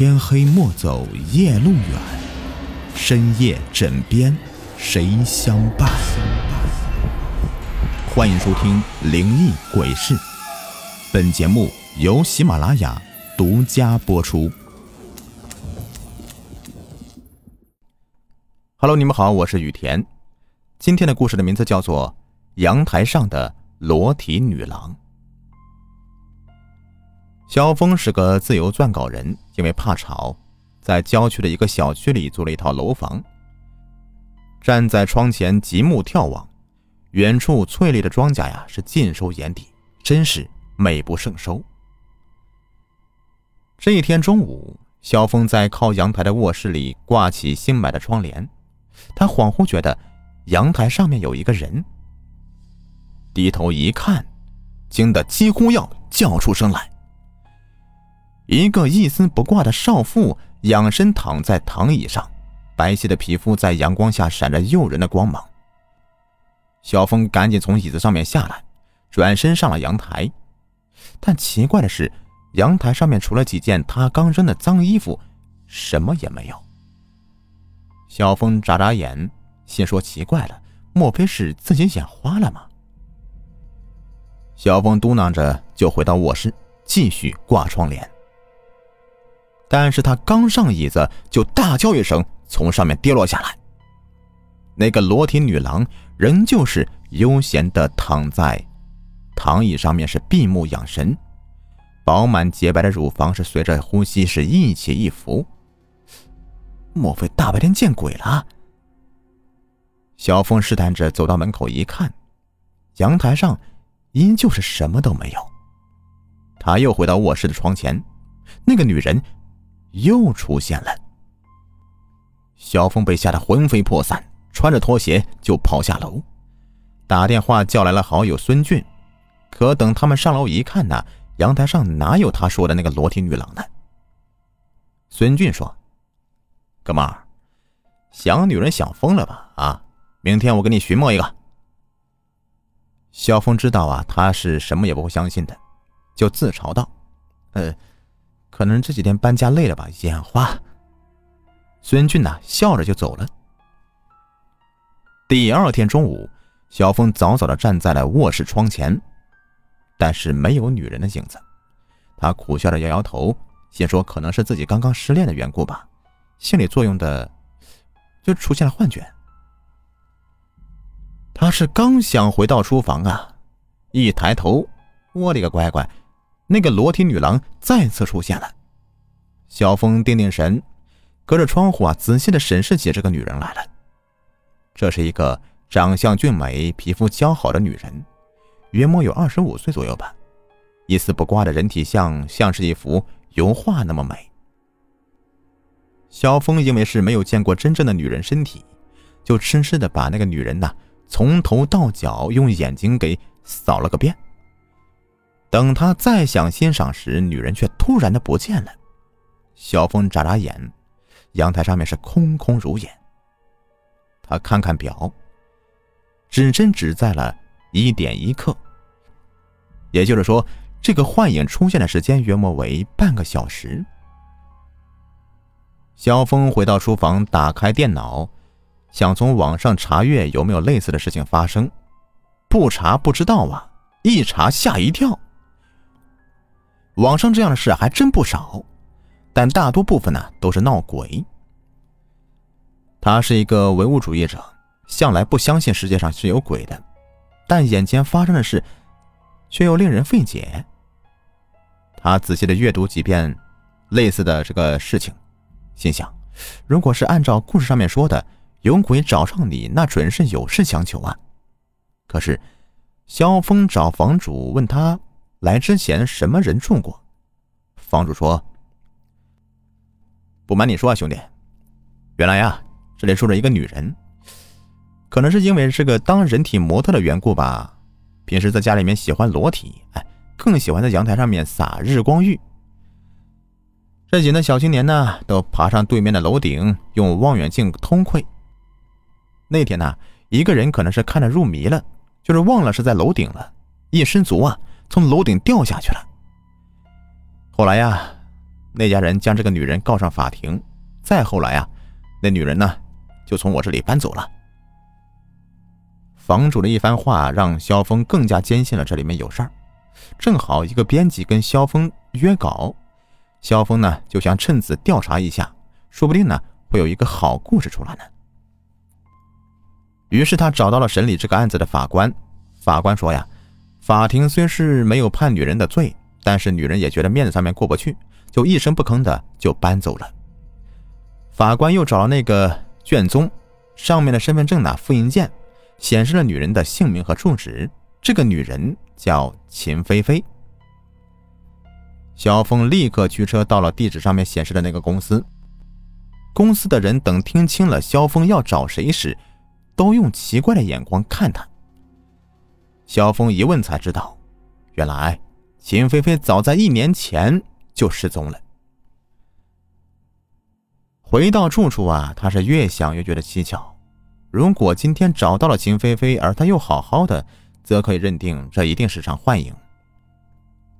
天黑莫走夜路远，深夜枕边谁相伴？欢迎收听《灵异鬼事》，本节目由喜马拉雅独家播出。Hello，你们好，我是雨田。今天的故事的名字叫做《阳台上的裸体女郎》。萧峰是个自由撰稿人，因为怕吵，在郊区的一个小区里租了一套楼房。站在窗前极目眺望，远处翠绿的庄稼呀是尽收眼底，真是美不胜收。这一天中午，萧峰在靠阳台的卧室里挂起新买的窗帘，他恍惚觉得阳台上面有一个人。低头一看，惊得几乎要叫出声来。一个一丝不挂的少妇仰身躺在躺椅上，白皙的皮肤在阳光下闪着诱人的光芒。小峰赶紧从椅子上面下来，转身上了阳台。但奇怪的是，阳台上面除了几件他刚扔的脏衣服，什么也没有。小峰眨眨眼，心说奇怪了，莫非是自己眼花了吗？小峰嘟囔着，就回到卧室继续挂窗帘。但是他刚上椅子，就大叫一声，从上面跌落下来。那个裸体女郎仍旧是悠闲的躺在躺椅上面，是闭目养神，饱满洁白的乳房是随着呼吸是一起一伏。莫非大白天见鬼了？小凤试探着走到门口一看，阳台上依旧是什么都没有。他又回到卧室的窗前，那个女人。又出现了，小峰被吓得魂飞魄散，穿着拖鞋就跑下楼，打电话叫来了好友孙俊。可等他们上楼一看呢，阳台上哪有他说的那个裸体女郎呢？孙俊说：“哥们儿，想女人想疯了吧？啊，明天我给你寻摸一个。”小峰知道啊，他是什么也不会相信的，就自嘲道：“呃。”可能这几天搬家累了吧，眼花。孙俊呐笑着就走了。第二天中午，小峰早早的站在了卧室窗前，但是没有女人的影子。他苦笑着摇摇头，心说可能是自己刚刚失恋的缘故吧，心理作用的，就出现了幻觉。他是刚想回到书房啊，一抬头，我的个乖乖！那个裸体女郎再次出现了，小峰定定神，隔着窗户啊，仔细的审视起这个女人来了。这是一个长相俊美、皮肤姣好的女人，约莫有二十五岁左右吧，一丝不挂的人体像，像是一幅油画那么美。小峰因为是没有见过真正的女人身体，就痴痴的把那个女人呐，从头到脚用眼睛给扫了个遍。等他再想欣赏时，女人却突然的不见了。小峰眨眨眼，阳台上面是空空如也。他看看表，指针指在了一点一刻，也就是说，这个幻影出现的时间约莫为半个小时。小峰回到书房，打开电脑，想从网上查阅有没有类似的事情发生。不查不知道啊，一查吓一跳。网上这样的事还真不少，但大多部分呢都是闹鬼。他是一个唯物主义者，向来不相信世界上是有鬼的，但眼前发生的事却又令人费解。他仔细的阅读几遍类似的这个事情，心想：如果是按照故事上面说的，有鬼找上你，那准是有事相求啊。可是，萧峰找房主问他。来之前什么人住过？房主说：“不瞒你说啊，兄弟，原来呀，这里住着一个女人。可能是因为是个当人体模特的缘故吧，平时在家里面喜欢裸体，哎，更喜欢在阳台上面撒日光浴。这几个小青年呢，都爬上对面的楼顶，用望远镜偷窥。那天呢，一个人可能是看着入迷了，就是忘了是在楼顶了，一失足啊。”从楼顶掉下去了。后来呀，那家人将这个女人告上法庭。再后来呀，那女人呢，就从我这里搬走了。房主的一番话让萧峰更加坚信了这里面有事儿。正好一个编辑跟萧峰约稿，萧峰呢就想趁此调查一下，说不定呢会有一个好故事出来呢。于是他找到了审理这个案子的法官，法官说呀，法庭虽是没有判女人的罪，但是女人也觉得面子上面过不去，就一声不吭的就搬走了。法官又找了那个卷宗，上面的身份证呢复印件，显示了女人的姓名和住址，这个女人叫秦菲菲。小峰立刻驱车到了地址上面显示的那个公司，公司的人等听清了萧峰要找谁时。都用奇怪的眼光看他。萧峰一问才知道，原来秦菲菲早在一年前就失踪了。回到住处啊，他是越想越觉得蹊跷。如果今天找到了秦菲菲，而他又好好的，则可以认定这一定是场幻影。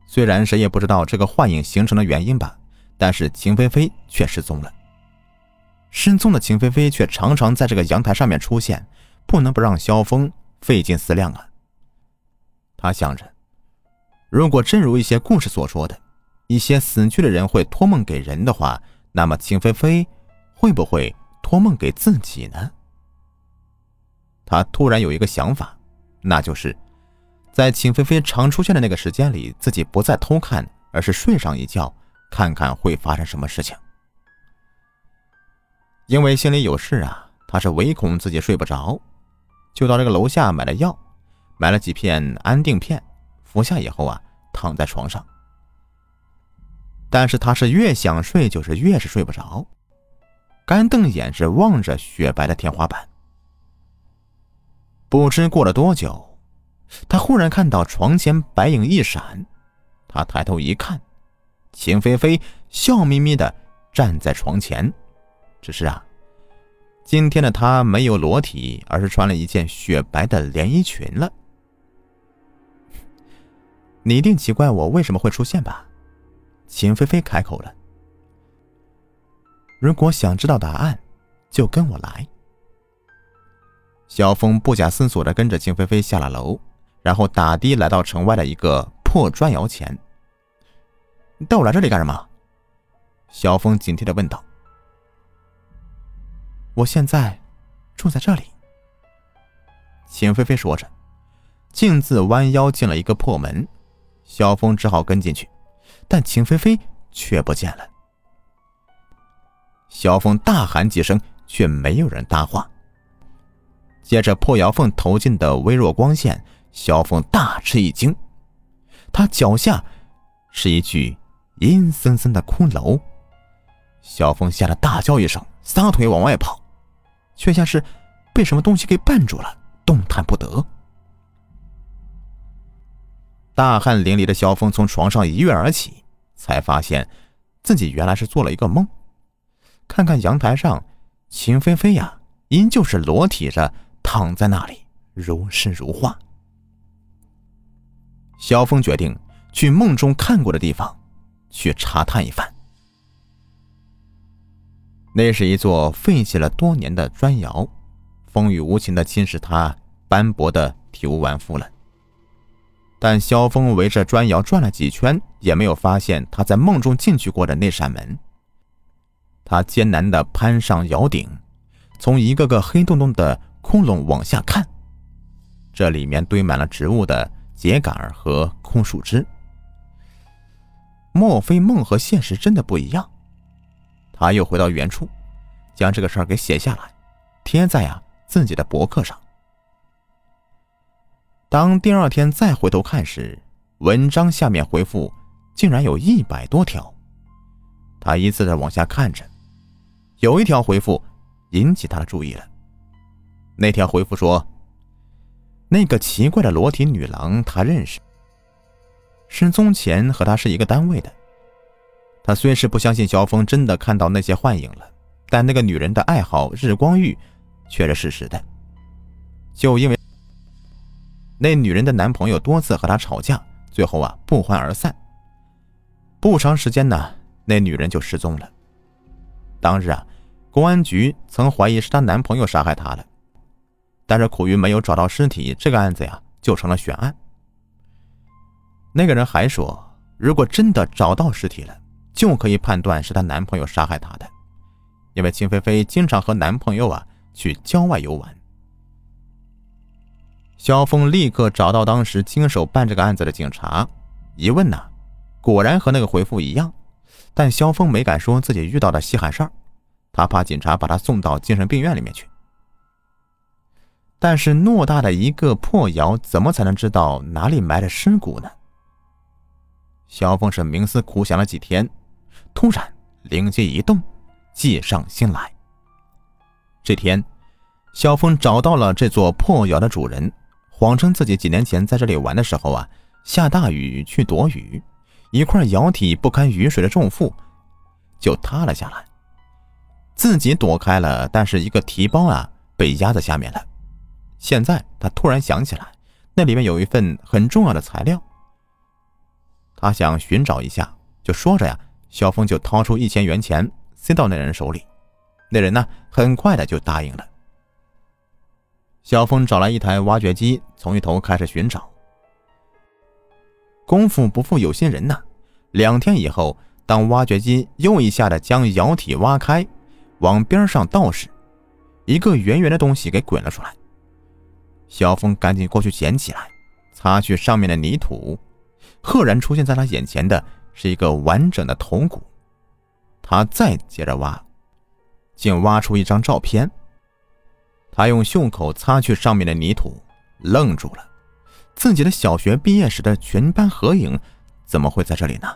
虽然谁也不知道这个幻影形成的原因吧，但是秦菲菲却失踪了。失踪的秦菲菲却常常在这个阳台上面出现，不能不让萧峰费尽思量啊。他想着，如果真如一些故事所说的，一些死去的人会托梦给人的话，那么秦菲菲会不会托梦给自己呢？他突然有一个想法，那就是在秦菲菲常出现的那个时间里，自己不再偷看，而是睡上一觉，看看会发生什么事情。因为心里有事啊，他是唯恐自己睡不着，就到这个楼下买了药，买了几片安定片，服下以后啊，躺在床上。但是他是越想睡，就是越是睡不着，干瞪眼是望着雪白的天花板。不知过了多久，他忽然看到床前白影一闪，他抬头一看，秦菲菲笑眯眯的站在床前。只是啊，今天的她没有裸体，而是穿了一件雪白的连衣裙了。你一定奇怪我为什么会出现吧？秦菲菲开口了。如果想知道答案，就跟我来。小峰不假思索的跟着秦菲菲下了楼，然后打的来到城外的一个破砖窑前。你带我来这里干什么？小峰警惕的问道。我现在住在这里。”秦菲菲说着，径自弯腰进了一个破门。萧峰只好跟进去，但秦菲菲却不见了。萧峰大喊几声，却没有人搭话。借着破窑缝投进的微弱光线，萧峰大吃一惊，他脚下是一具阴森森的骷髅。萧峰吓得大叫一声，撒腿往外跑。却像是被什么东西给绊住了，动弹不得。大汗淋漓的萧峰从床上一跃而起，才发现自己原来是做了一个梦。看看阳台上，秦菲菲呀，依旧是裸体着躺在那里，如诗如画。萧峰决定去梦中看过的地方去查探一番。那是一座废弃了多年的砖窑，风雨无情的侵蚀它斑驳的体无完肤了。但萧峰围着砖窑转了几圈，也没有发现他在梦中进去过的那扇门。他艰难的攀上窑顶，从一个个黑洞洞的窟窿往下看，这里面堆满了植物的秸秆和空树枝。莫非梦和现实真的不一样？他又回到原处，将这个事儿给写下来，贴在呀自己的博客上。当第二天再回头看时，文章下面回复竟然有一百多条。他依次的往下看着，有一条回复引起他的注意了。那条回复说：“那个奇怪的裸体女郎，他认识，失踪前和他是一个单位的。”他虽是不相信萧峰真的看到那些幻影了，但那个女人的爱好日光浴却是事实的。就因为那女人的男朋友多次和她吵架，最后啊不欢而散。不长时间呢，那女人就失踪了。当日啊，公安局曾怀疑是她男朋友杀害她了，但是苦于没有找到尸体，这个案子呀就成了悬案。那个人还说，如果真的找到尸体了，就可以判断是她男朋友杀害她的，因为秦菲菲经常和男朋友啊去郊外游玩。萧峰立刻找到当时经手办这个案子的警察，一问呢，果然和那个回复一样，但萧峰没敢说自己遇到的稀罕事儿，他怕警察把他送到精神病院里面去。但是偌大的一个破窑，怎么才能知道哪里埋着尸骨呢？萧峰是冥思苦想了几天，突然灵机一动，计上心来。这天，萧峰找到了这座破窑的主人，谎称自己几年前在这里玩的时候啊，下大雨去躲雨，一块窑体不堪雨水的重负，就塌了下来。自己躲开了，但是一个提包啊被压在下面了。现在他突然想起来，那里面有一份很重要的材料。他想寻找一下，就说着呀，萧峰就掏出一千元钱塞到那人手里，那人呢很快的就答应了。萧峰找来一台挖掘机，从一头开始寻找。功夫不负有心人呐，两天以后，当挖掘机又一下的将窑体挖开，往边上倒时，一个圆圆的东西给滚了出来。萧峰赶紧过去捡起来，擦去上面的泥土。赫然出现在他眼前的是一个完整的头骨，他再接着挖，竟挖出一张照片。他用袖口擦去上面的泥土，愣住了。自己的小学毕业时的全班合影，怎么会在这里呢？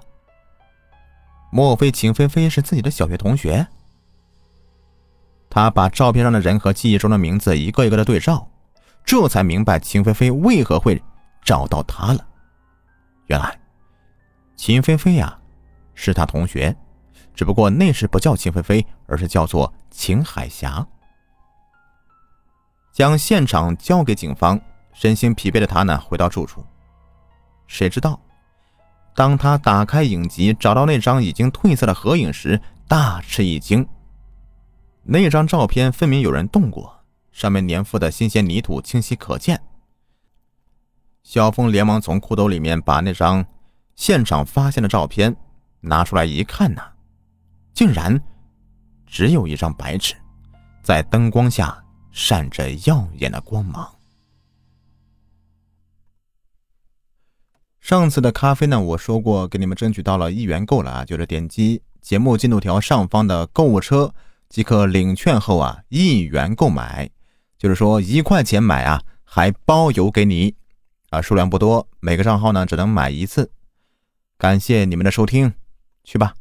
莫非秦菲菲是自己的小学同学？他把照片上的人和记忆中的名字一个一个的对照，这才明白秦菲菲为何会找到他了。原来，秦菲菲呀，是他同学，只不过那时不叫秦菲菲，而是叫做秦海霞。将现场交给警方，身心疲惫的他呢，回到住处。谁知道，当他打开影集，找到那张已经褪色的合影时，大吃一惊。那张照片分明有人动过，上面粘附的新鲜泥土清晰可见。萧峰连忙从裤兜里面把那张现场发现的照片拿出来一看呐，竟然只有一张白纸，在灯光下闪着耀眼的光芒。上次的咖啡呢，我说过给你们争取到了一元购了啊，就是点击节目进度条上方的购物车即可领券后啊，一元购买，就是说一块钱买啊，还包邮给你。啊，数量不多，每个账号呢只能买一次。感谢你们的收听，去吧。